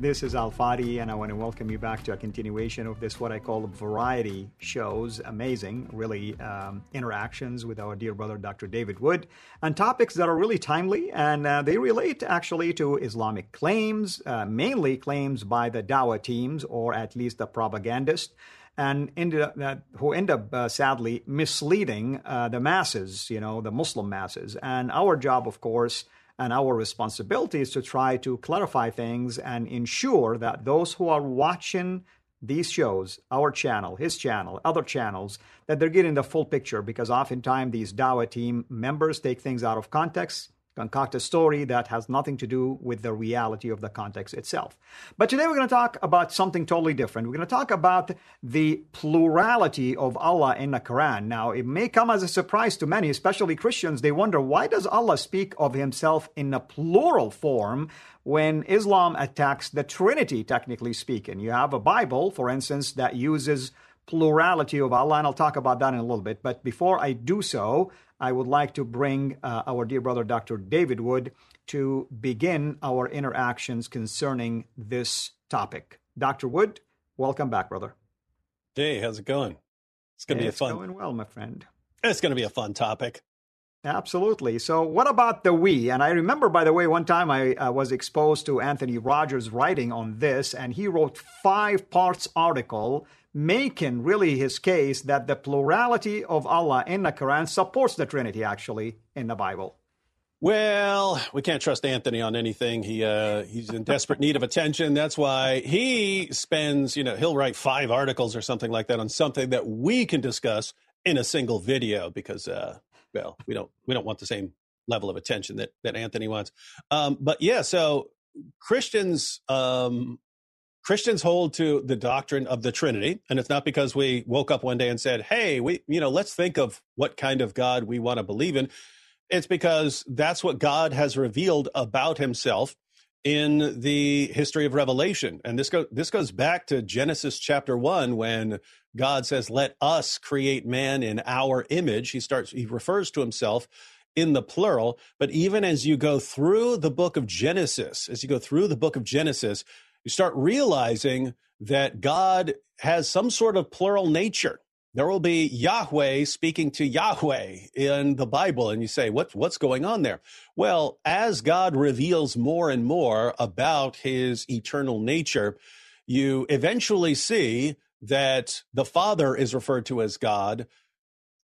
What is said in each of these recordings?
This is Al Fadi, and I want to welcome you back to a continuation of this, what I call variety shows. Amazing, really, um, interactions with our dear brother, Dr. David Wood, and topics that are really timely, and uh, they relate actually to Islamic claims, uh, mainly claims by the Dawah teams, or at least the propagandists and ended up uh, who end up uh, sadly misleading uh, the masses, you know, the Muslim masses. And our job, of course, and our responsibility is to try to clarify things and ensure that those who are watching these shows, our channel, his channel, other channels, that they're getting the full picture. Because oftentimes these Dawah team members take things out of context concoct a story that has nothing to do with the reality of the context itself. But today we're going to talk about something totally different. We're going to talk about the plurality of Allah in the Quran. Now, it may come as a surprise to many, especially Christians. They wonder why does Allah speak of himself in a plural form when Islam attacks the Trinity, technically speaking? You have a Bible, for instance, that uses plurality of Allah, and I'll talk about that in a little bit. But before I do so, I would like to bring uh, our dear brother, Dr. David Wood, to begin our interactions concerning this topic. Dr. Wood, welcome back, brother. Hey, how's it going? It's going to be a fun. It's going well, my friend. It's going to be a fun topic. Absolutely. So, what about the we? And I remember, by the way, one time I uh, was exposed to Anthony Rogers' writing on this, and he wrote five parts article making really his case that the plurality of Allah in the Quran supports the Trinity actually in the Bible. Well, we can't trust Anthony on anything. He uh, he's in desperate need of attention. That's why he spends, you know, he'll write five articles or something like that on something that we can discuss in a single video because, uh, well, we don't we don't want the same level of attention that that Anthony wants. Um, but yeah, so Christians um, Christians hold to the doctrine of the Trinity, and it's not because we woke up one day and said, "Hey, we, you know, let's think of what kind of God we want to believe in." It's because that's what God has revealed about Himself in the history of Revelation, and this goes this goes back to Genesis chapter one when God says, "Let us create man in our image." He starts he refers to Himself in the plural, but even as you go through the book of Genesis, as you go through the book of Genesis, you start realizing that God has some sort of plural nature. There will be Yahweh speaking to Yahweh in the Bible, and you say, what, What's going on there? Well, as God reveals more and more about his eternal nature, you eventually see that the Father is referred to as God,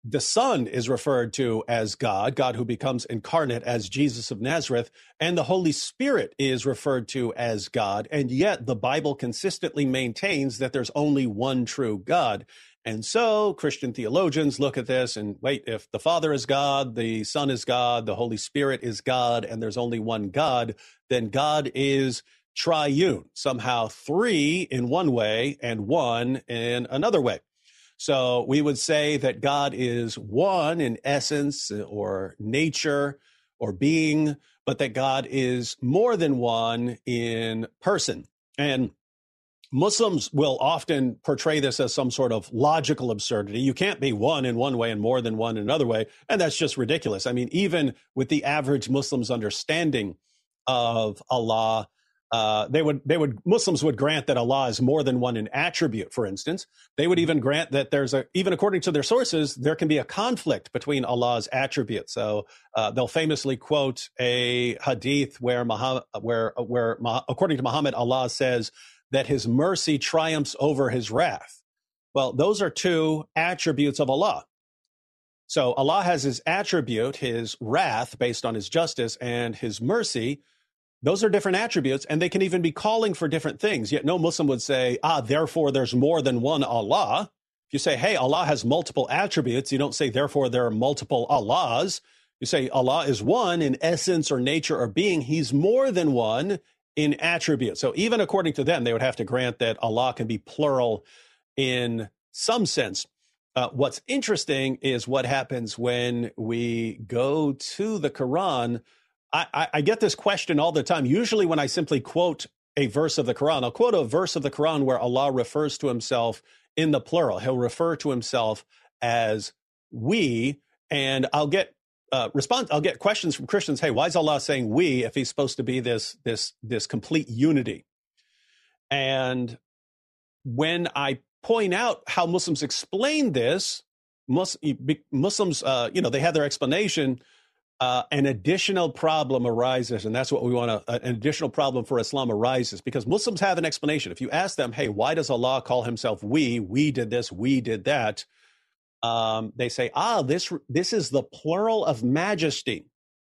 the Son is referred to as God, God who becomes incarnate as Jesus of Nazareth, and the Holy Spirit is referred to as God. And yet the Bible consistently maintains that there's only one true God. And so Christian theologians look at this and wait, if the Father is God, the Son is God, the Holy Spirit is God, and there's only one God, then God is triune, somehow three in one way and one in another way. So we would say that God is one in essence or nature or being, but that God is more than one in person. And Muslims will often portray this as some sort of logical absurdity. You can't be one in one way and more than one in another way. And that's just ridiculous. I mean, even with the average Muslim's understanding of Allah, uh, they would they would Muslims would grant that Allah is more than one in attribute. For instance, they would even grant that there's a even according to their sources there can be a conflict between Allah's attributes. So uh, they'll famously quote a hadith where Muhammad, where where according to Muhammad, Allah says that His mercy triumphs over His wrath. Well, those are two attributes of Allah. So Allah has His attribute, His wrath, based on His justice, and His mercy those are different attributes, and they can even be calling for different things. Yet no Muslim would say, ah, therefore there's more than one Allah. If you say, hey, Allah has multiple attributes, you don't say, therefore there are multiple Allahs. You say Allah is one in essence or nature or being. He's more than one in attribute. So even according to them, they would have to grant that Allah can be plural in some sense. Uh, what's interesting is what happens when we go to the Quran I, I, get this question all the time. Usually, when I simply quote a verse of the Quran, I'll quote a verse of the Quran where Allah refers to himself in the plural. He'll refer to himself as we, and I'll get uh, response. I'll get questions from Christians. Hey, why is Allah saying we if He's supposed to be this this this complete unity? And when I point out how Muslims explain this, Muslims, uh, you know, they have their explanation uh, an additional problem arises, and that's what we want to. Uh, an additional problem for Islam arises because Muslims have an explanation. If you ask them, "Hey, why does Allah call Himself we? We did this, we did that," um, they say, "Ah, this this is the plural of majesty.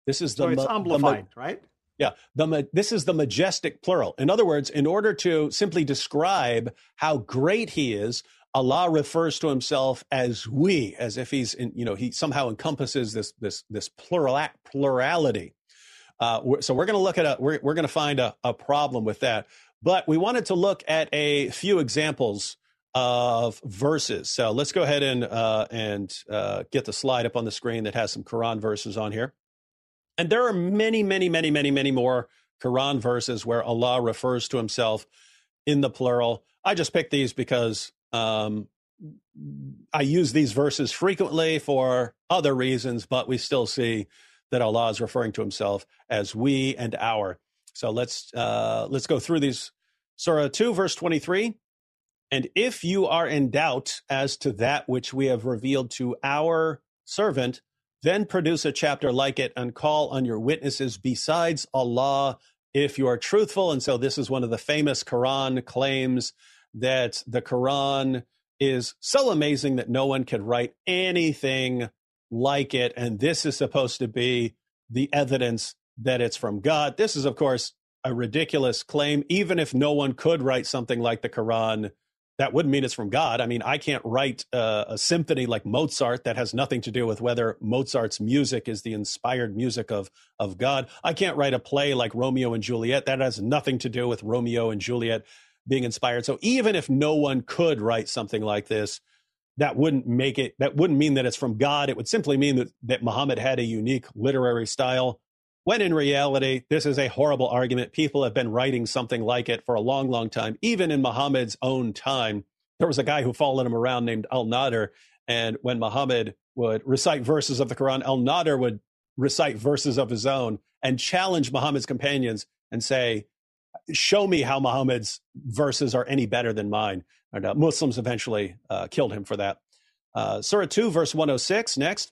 This is the so it's ma- amplified, the, right?" Yeah, the this is the majestic plural. In other words, in order to simply describe how great He is, Allah refers to himself as we, as if he's, in, you know, he somehow encompasses this this this plural plurality. Uh, so we're going to look at a we're we're going to find a, a problem with that. But we wanted to look at a few examples of verses. So let's go ahead and uh, and uh, get the slide up on the screen that has some Quran verses on here. And there are many, many, many, many, many more Quran verses where Allah refers to Himself in the plural. I just picked these because um, I use these verses frequently for other reasons, but we still see that Allah is referring to Himself as we and our. So let's uh, let's go through these. Surah two, verse twenty three. And if you are in doubt as to that which we have revealed to our servant, then produce a chapter like it and call on your witnesses besides Allah if you are truthful. And so this is one of the famous Quran claims that the Quran is so amazing that no one could write anything like it. And this is supposed to be the evidence that it's from God. This is, of course, a ridiculous claim. Even if no one could write something like the Quran, that wouldn't mean it's from God. I mean, I can't write uh, a symphony like Mozart that has nothing to do with whether Mozart's music is the inspired music of of God. I can't write a play like Romeo and Juliet that has nothing to do with Romeo and Juliet being inspired. So even if no one could write something like this, that wouldn't make it, that wouldn't mean that it's from God. It would simply mean that, that Muhammad had a unique literary style. When in reality, this is a horrible argument. People have been writing something like it for a long, long time. Even in Muhammad's own time, there was a guy who followed him around named Al Nadir. And when Muhammad would recite verses of the Quran, Al Nadir would recite verses of his own and challenge Muhammad's companions and say, show me how Muhammad's verses are any better than mine. And uh, Muslims eventually uh, killed him for that. Uh, Surah 2, verse 106, next.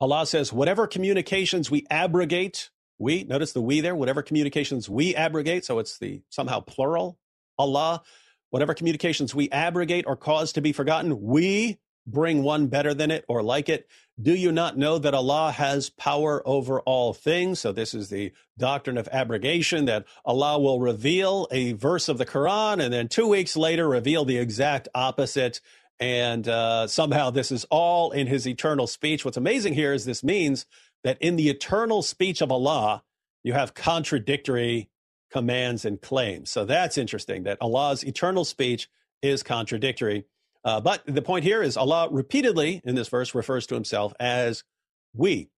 Allah says, whatever communications we abrogate, we, notice the we there, whatever communications we abrogate, so it's the somehow plural, Allah, whatever communications we abrogate or cause to be forgotten, we bring one better than it or like it. Do you not know that Allah has power over all things? So this is the doctrine of abrogation that Allah will reveal a verse of the Quran and then two weeks later reveal the exact opposite. And uh, somehow this is all in his eternal speech. What's amazing here is this means that in the eternal speech of Allah, you have contradictory commands and claims. So that's interesting that Allah's eternal speech is contradictory. Uh, but the point here is Allah repeatedly in this verse refers to himself as we.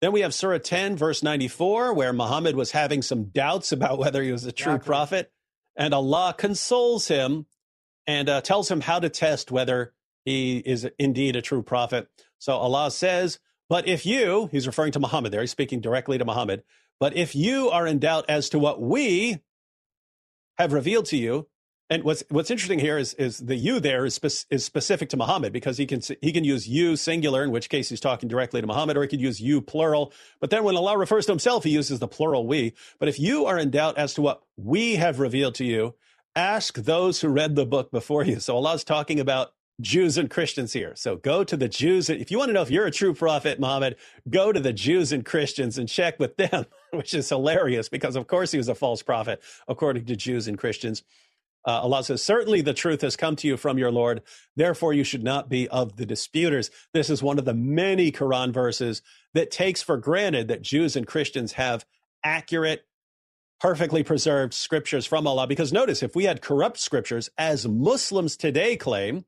Then we have Surah 10, verse 94, where Muhammad was having some doubts about whether he was a true exactly. prophet. And Allah consoles him and uh, tells him how to test whether he is indeed a true prophet. So Allah says, But if you, he's referring to Muhammad there, he's speaking directly to Muhammad, but if you are in doubt as to what we, have revealed to you. And what's what's interesting here is is the you there is spe- is specific to Muhammad because he can he can use you singular in which case he's talking directly to Muhammad or he could use you plural. But then when Allah refers to himself, he uses the plural we. But if you are in doubt as to what we have revealed to you, ask those who read the book before you. So Allah's talking about Jews and Christians here. So go to the Jews. If you want to know if you're a true prophet, Muhammad, go to the Jews and Christians and check with them, which is hilarious because, of course, he was a false prophet, according to Jews and Christians. Uh, Allah says, Certainly the truth has come to you from your Lord. Therefore, you should not be of the disputers. This is one of the many Quran verses that takes for granted that Jews and Christians have accurate, perfectly preserved scriptures from Allah. Because notice, if we had corrupt scriptures, as Muslims today claim,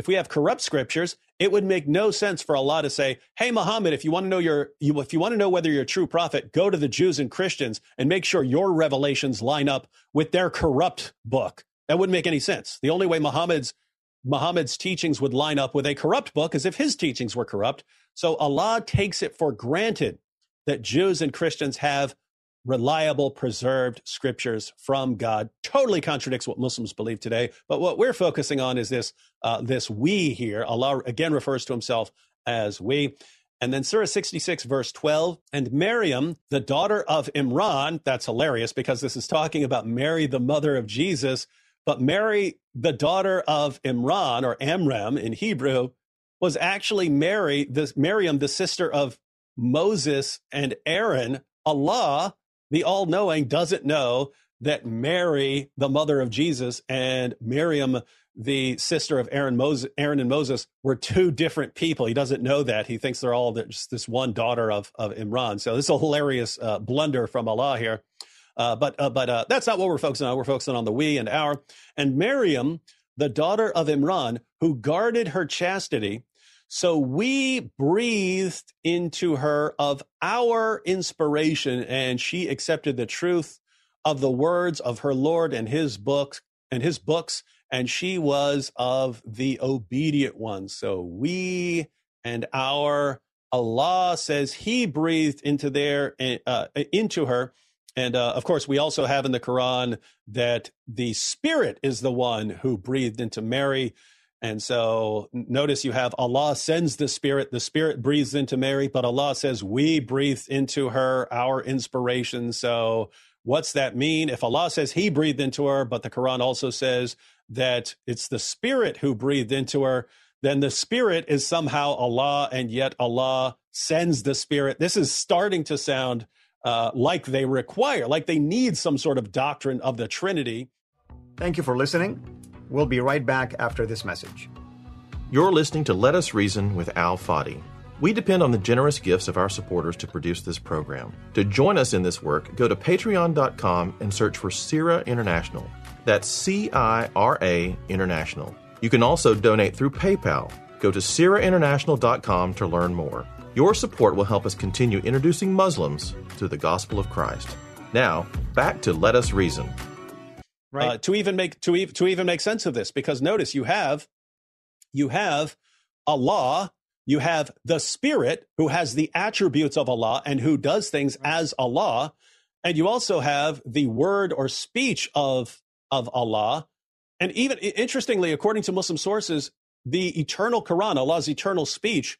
if we have corrupt scriptures, it would make no sense for Allah to say, "Hey Muhammad, if you want to know your you, if you want to know whether you're a true prophet, go to the Jews and Christians and make sure your revelations line up with their corrupt book." That wouldn't make any sense. The only way Muhammad's Muhammad's teachings would line up with a corrupt book is if his teachings were corrupt. So Allah takes it for granted that Jews and Christians have reliable, preserved scriptures from God. Totally contradicts what Muslims believe today. But what we're focusing on is this uh, this we here. Allah again refers to himself as we. And then Surah 66, verse 12, and Miriam, the daughter of Imran, that's hilarious because this is talking about Mary, the mother of Jesus, but Mary, the daughter of Imran or Amram in Hebrew, was actually Mary, this Miriam, the sister of Moses and Aaron. Allah the all knowing doesn't know that Mary, the mother of Jesus, and Miriam, the sister of Aaron, Moses, Aaron and Moses, were two different people. He doesn't know that. He thinks they're all just this one daughter of, of Imran. So this is a hilarious uh, blunder from Allah here. Uh, but uh, but uh, that's not what we're focusing on. We're focusing on the we and our. And Miriam, the daughter of Imran, who guarded her chastity so we breathed into her of our inspiration, and she accepted the truth of the words of her Lord and his books and his books, and she was of the obedient ones. So we and our Allah says He breathed into their uh, into her. And uh, of course, we also have in the Quran that the Spirit is the one who breathed into Mary. And so notice you have Allah sends the Spirit, the Spirit breathes into Mary, but Allah says we breathed into her our inspiration. So what's that mean? If Allah says He breathed into her, but the Quran also says that it's the Spirit who breathed into her, then the Spirit is somehow Allah, and yet Allah sends the Spirit. This is starting to sound uh, like they require, like they need some sort of doctrine of the Trinity. Thank you for listening. We'll be right back after this message. You're listening to Let Us Reason with Al Fadi. We depend on the generous gifts of our supporters to produce this program. To join us in this work, go to patreon.com and search for CIRA International. That's C I R A International. You can also donate through PayPal. Go to CIRAInternational.com to learn more. Your support will help us continue introducing Muslims to the gospel of Christ. Now, back to Let Us Reason right. Uh, to even make to, even to even make sense of this. Because notice you have you have Allah, you have the Spirit who has the attributes of Allah and who does things as Allah, and you also have the word or speech of of Allah. And even interestingly, according to Muslim sources, the eternal Quran, Allah's eternal speech,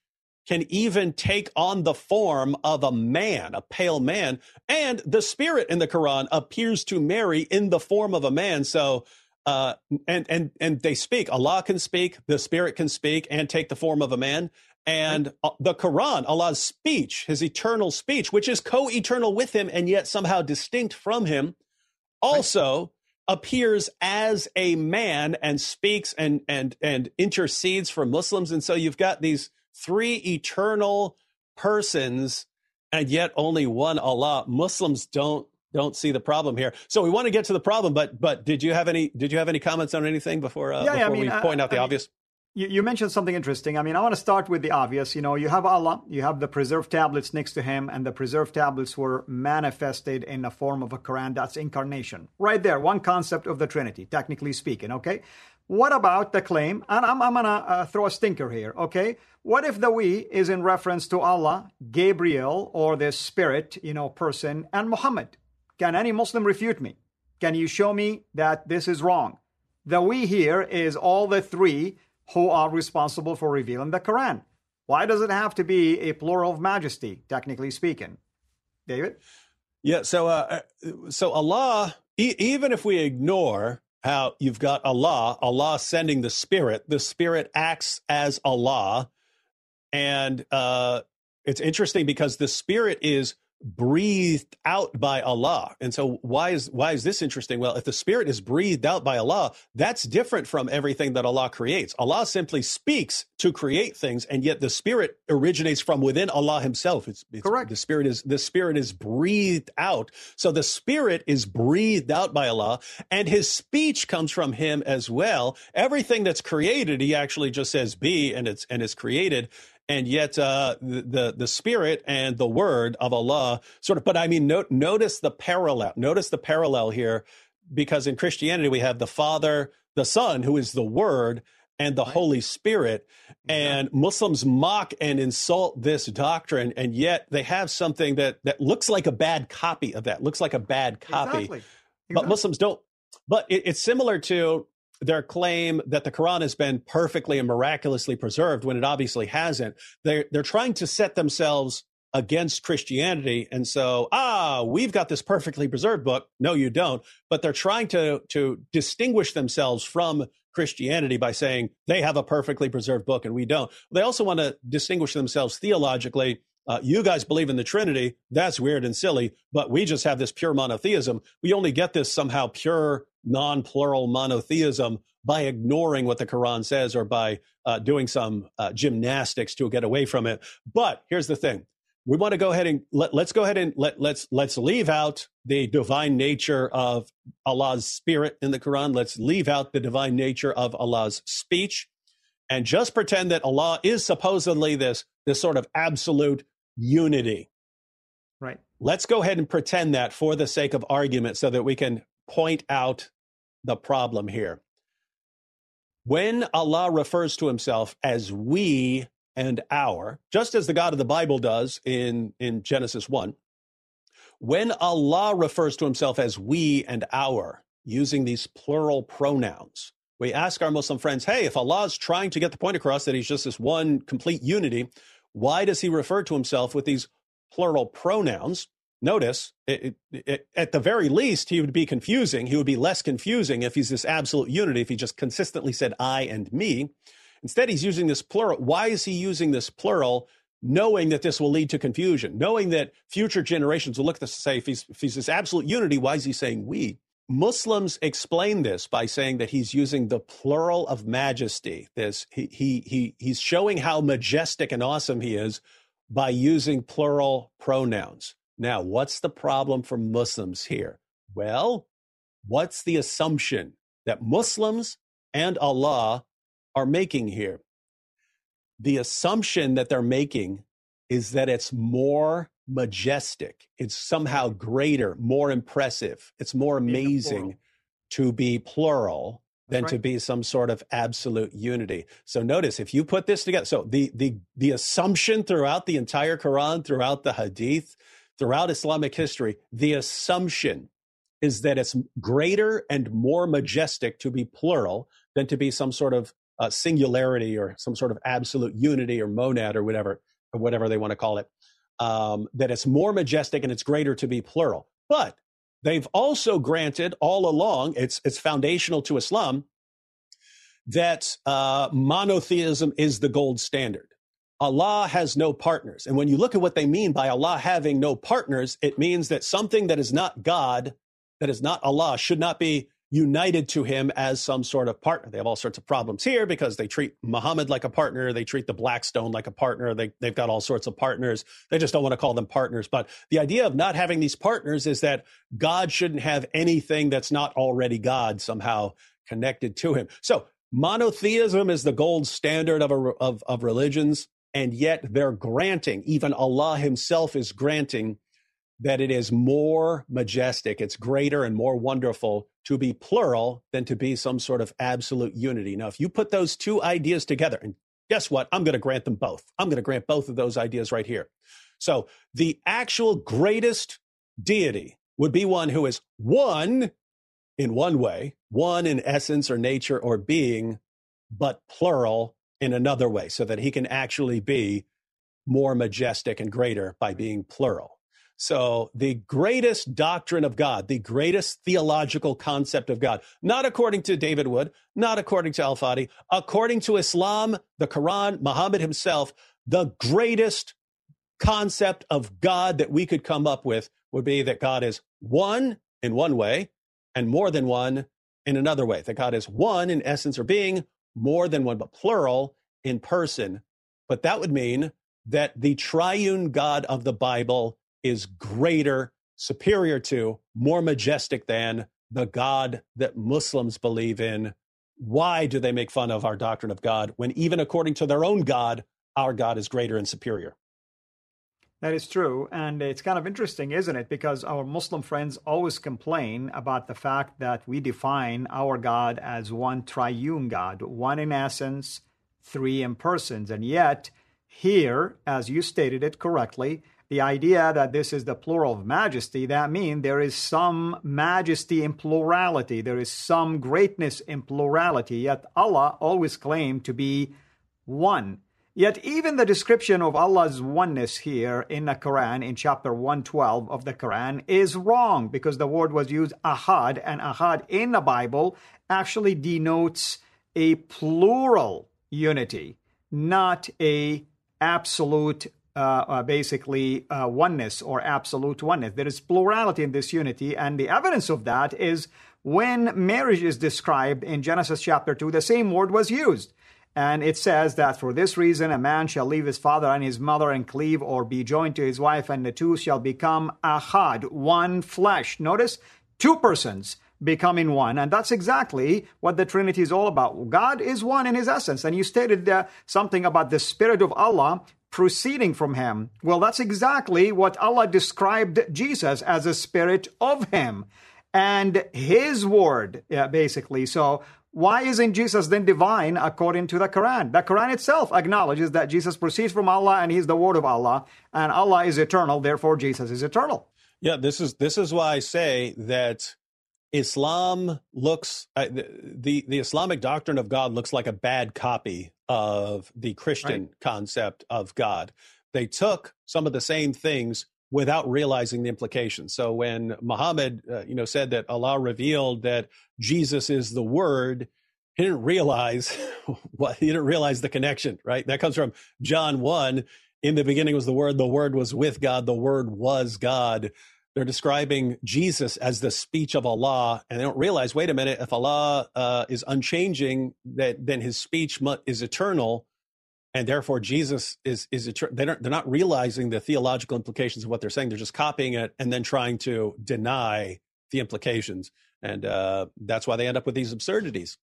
can even take on the form of a man, a pale man. And the spirit in the Quran appears to Mary in the form of a man. So, uh, and, and, and they speak. Allah can speak, the spirit can speak and take the form of a man. And uh, the Quran, Allah's speech, his eternal speech, which is co eternal with him and yet somehow distinct from him, also appears as a man and speaks and, and, and intercedes for Muslims. And so you've got these three eternal persons and yet only one Allah. Muslims don't don't see the problem here. So we want to get to the problem, but but did you have any did you have any comments on anything before uh, yeah, before I mean, we point out the I obvious? You, you, mentioned something interesting. I mean, I want to start with the obvious. You know, you have Allah, you have the preserved tablets next to him, and the preserved tablets were manifested in the form of a Quran. That's incarnation. Right there, one concept of the Trinity, technically speaking, okay? What about the claim? And I'm, I'm going to uh, throw a stinker here, okay? What if the we is in reference to Allah, Gabriel, or the spirit, you know, person, and Muhammad? Can any Muslim refute me? Can you show me that this is wrong? The we here is all the three who are responsible for revealing the Quran. Why does it have to be a plural of majesty, technically speaking? David? Yeah, so uh, uh so Allah, e- even if we ignore how you've got Allah, Allah sending the Spirit, the Spirit acts as Allah, and uh, it's interesting because the Spirit is breathed out by Allah. And so why is why is this interesting? Well, if the spirit is breathed out by Allah, that's different from everything that Allah creates. Allah simply speaks to create things and yet the spirit originates from within Allah himself. It's, it's correct. The spirit is the spirit is breathed out. So the spirit is breathed out by Allah and his speech comes from him as well. Everything that's created, he actually just says be and it's and it's created and yet uh, the the spirit and the word of Allah sort of. But I mean, no, notice the parallel. Notice the parallel here, because in Christianity we have the Father, the Son, who is the Word, and the right. Holy Spirit. And Muslims mock and insult this doctrine, and yet they have something that that looks like a bad copy of that. Looks like a bad copy, exactly. Exactly. but Muslims don't. But it, it's similar to their claim that the Quran has been perfectly and miraculously preserved when it obviously hasn't. They're, they're trying to set themselves against Christianity. And so, ah, we've got this perfectly preserved book. No, you don't. But they're trying to, to distinguish themselves from Christianity by saying they have a perfectly preserved book and we don't. They also want to distinguish themselves theologically. Uh, you guys believe in the Trinity. That's weird and silly, but we just have this pure monotheism. We only get this somehow pure non plural monotheism by ignoring what the Quran says or by uh, doing some uh, gymnastics to get away from it. But here's the thing. We want to go ahead and let, let's go ahead and let, let's let's leave out the divine nature of Allah's spirit in the Quran. Let's leave out the divine nature of Allah's speech and just pretend that Allah is supposedly this this sort of absolute unity. Right. Let's go ahead and pretend that for the sake of argument so that we can point out the problem here. When Allah refers to himself as we and our, just as the God of the Bible does in, in Genesis 1, when Allah refers to himself as we and our, using these plural pronouns, we ask our Muslim friends, hey, if Allah is trying to get the point across that he's just this one complete unity, why does he refer to himself with these plural pronouns? Notice, it, it, at the very least, he would be confusing. He would be less confusing if he's this absolute unity, if he just consistently said I and me. Instead, he's using this plural. Why is he using this plural? Knowing that this will lead to confusion, knowing that future generations will look at this and say, if he's, if he's this absolute unity, why is he saying we? Muslims explain this by saying that he's using the plural of majesty. This he he he he's showing how majestic and awesome he is by using plural pronouns. Now, what's the problem for Muslims here? Well, what's the assumption that Muslims and Allah are making here? The assumption that they're making is that it's more majestic, it's somehow greater, more impressive, it's more amazing to be plural than right. to be some sort of absolute unity. So notice if you put this together, so the the the assumption throughout the entire Quran, throughout the Hadith, throughout Islamic history, the assumption is that it's greater and more majestic to be plural than to be some sort of uh, singularity or some sort of absolute unity or monad or whatever, or whatever they want to call it. Um, that it's more majestic and it's greater to be plural. But they've also granted all along, it's, it's foundational to Islam, that uh, monotheism is the gold standard. Allah has no partners. And when you look at what they mean by Allah having no partners, it means that something that is not God, that is not Allah, should not be united to him as some sort of partner. They have all sorts of problems here because they treat Muhammad like a partner. They treat the Blackstone like a partner. They, they've got all sorts of partners. They just don't want to call them partners. But the idea of not having these partners is that God shouldn't have anything that's not already God somehow connected to him. So monotheism is the gold standard of, a, of, of religions. And yet they're granting, even Allah Himself is granting that it is more majestic, it's greater and more wonderful to be plural than to be some sort of absolute unity. Now, if you put those two ideas together, and guess what? I'm going to grant them both. I'm going to grant both of those ideas right here. So the actual greatest deity would be one who is one in one way, one in essence or nature or being, but plural in another way, so that he can actually be more majestic and greater by being plural. So, the greatest doctrine of God, the greatest theological concept of God, not according to David Wood, not according to Al Fadi, according to Islam, the Quran, Muhammad himself, the greatest concept of God that we could come up with would be that God is one in one way and more than one in another way. That God is one in essence or being, more than one, but plural in person. But that would mean that the triune God of the Bible is greater, superior to, more majestic than the God that Muslims believe in. Why do they make fun of our doctrine of God when, even according to their own God, our God is greater and superior? That is true. And it's kind of interesting, isn't it? Because our Muslim friends always complain about the fact that we define our God as one triune God, one in essence, three in persons. And yet, here, as you stated it correctly, the idea that this is the plural of majesty, that means there is some majesty in plurality, there is some greatness in plurality. Yet Allah always claimed to be one. Yet even the description of Allah's oneness here in the Quran, in chapter 112 of the Quran, is wrong because the word was used ahad, and ahad in the Bible actually denotes a plural unity, not a absolute uh, uh, basically uh, oneness or absolute oneness. There is plurality in this unity, and the evidence of that is when marriage is described in Genesis chapter 2, the same word was used. And it says that for this reason, a man shall leave his father and his mother and cleave or be joined to his wife, and the two shall become ahad, one flesh. Notice two persons becoming one. And that's exactly what the Trinity is all about. God is one in his essence. And you stated uh, something about the Spirit of Allah proceeding from him. Well, that's exactly what Allah described Jesus as a spirit of him and his word, yeah, basically. So why isn't Jesus then divine according to the Quran? The Quran itself acknowledges that Jesus proceeds from Allah and he's the word of Allah, and Allah is eternal, therefore Jesus is eternal. Yeah, this is this is why I say that Islam looks uh, the the Islamic doctrine of God looks like a bad copy of the Christian right. concept of God. They took some of the same things without realizing the implications. So when Muhammad, uh, you know, said that Allah revealed that Jesus is the Word, he didn't realize what he didn't realize the connection. Right? That comes from John one. In the beginning was the Word. The Word was with God. The Word was God. They're describing Jesus as the speech of Allah, and they don't realize. Wait a minute. If Allah uh, is unchanging, that then His speech is eternal and therefore Jesus is is a, they don't they're not realizing the theological implications of what they're saying. They're just copying it and then trying to deny the implications, and uh, that's why they end up with these absurdities.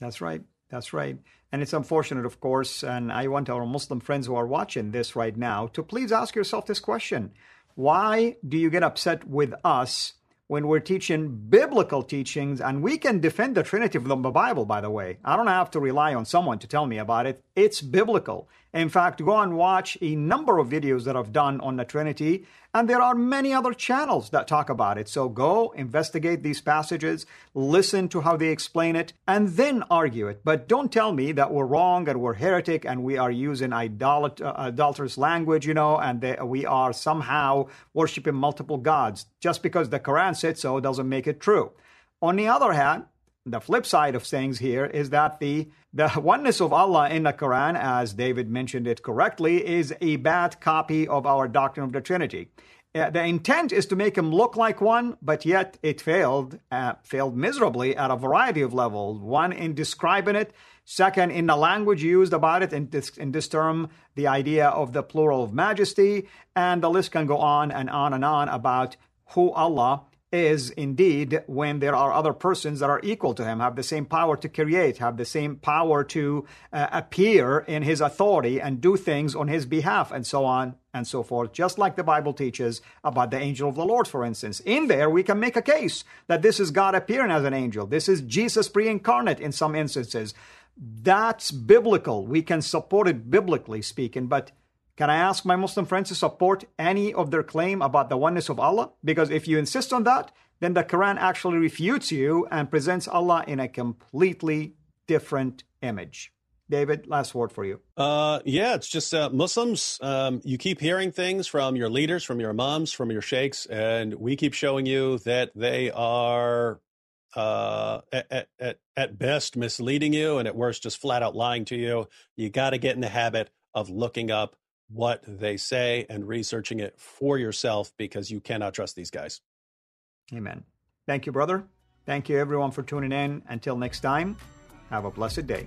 That's right. That's right. And it's unfortunate, of course. And I want our Muslim friends who are watching this right now to please ask yourself this question: Why do you get upset with us? when we're teaching biblical teachings, and we can defend the Trinity from the Bible, by the way. I don't have to rely on someone to tell me about it. It's biblical. In fact, go and watch a number of videos that I've done on the Trinity, and there are many other channels that talk about it. So go investigate these passages, listen to how they explain it, and then argue it. But don't tell me that we're wrong and we're heretic and we are using idolat- uh, adulterous language, you know, and we are somehow worshiping multiple gods. Just because the Quran said so doesn't make it true. On the other hand, the flip side of things here is that the the oneness of Allah in the Quran, as David mentioned it correctly, is a bad copy of our doctrine of the Trinity. Uh, the intent is to make him look like one, but yet it failed, uh, failed miserably at a variety of levels. One in describing it, second in the language used about it in this, in this term, the idea of the plural of majesty, and the list can go on and on and on about who Allah is indeed when there are other persons that are equal to him, have the same power to create, have the same power to uh, appear in his authority and do things on his behalf, and so on and so forth, just like the Bible teaches about the angel of the Lord, for instance. In there, we can make a case that this is God appearing as an angel. This is Jesus pre incarnate in some instances. That's biblical. We can support it biblically speaking, but can I ask my Muslim friends to support any of their claim about the oneness of Allah? Because if you insist on that, then the Quran actually refutes you and presents Allah in a completely different image. David, last word for you. Uh, yeah, it's just uh, Muslims. Um, you keep hearing things from your leaders, from your imams, from your sheikhs, and we keep showing you that they are uh, at, at, at best misleading you and at worst just flat out lying to you. You got to get in the habit of looking up what they say and researching it for yourself because you cannot trust these guys. Amen. Thank you, brother. Thank you, everyone, for tuning in. Until next time, have a blessed day.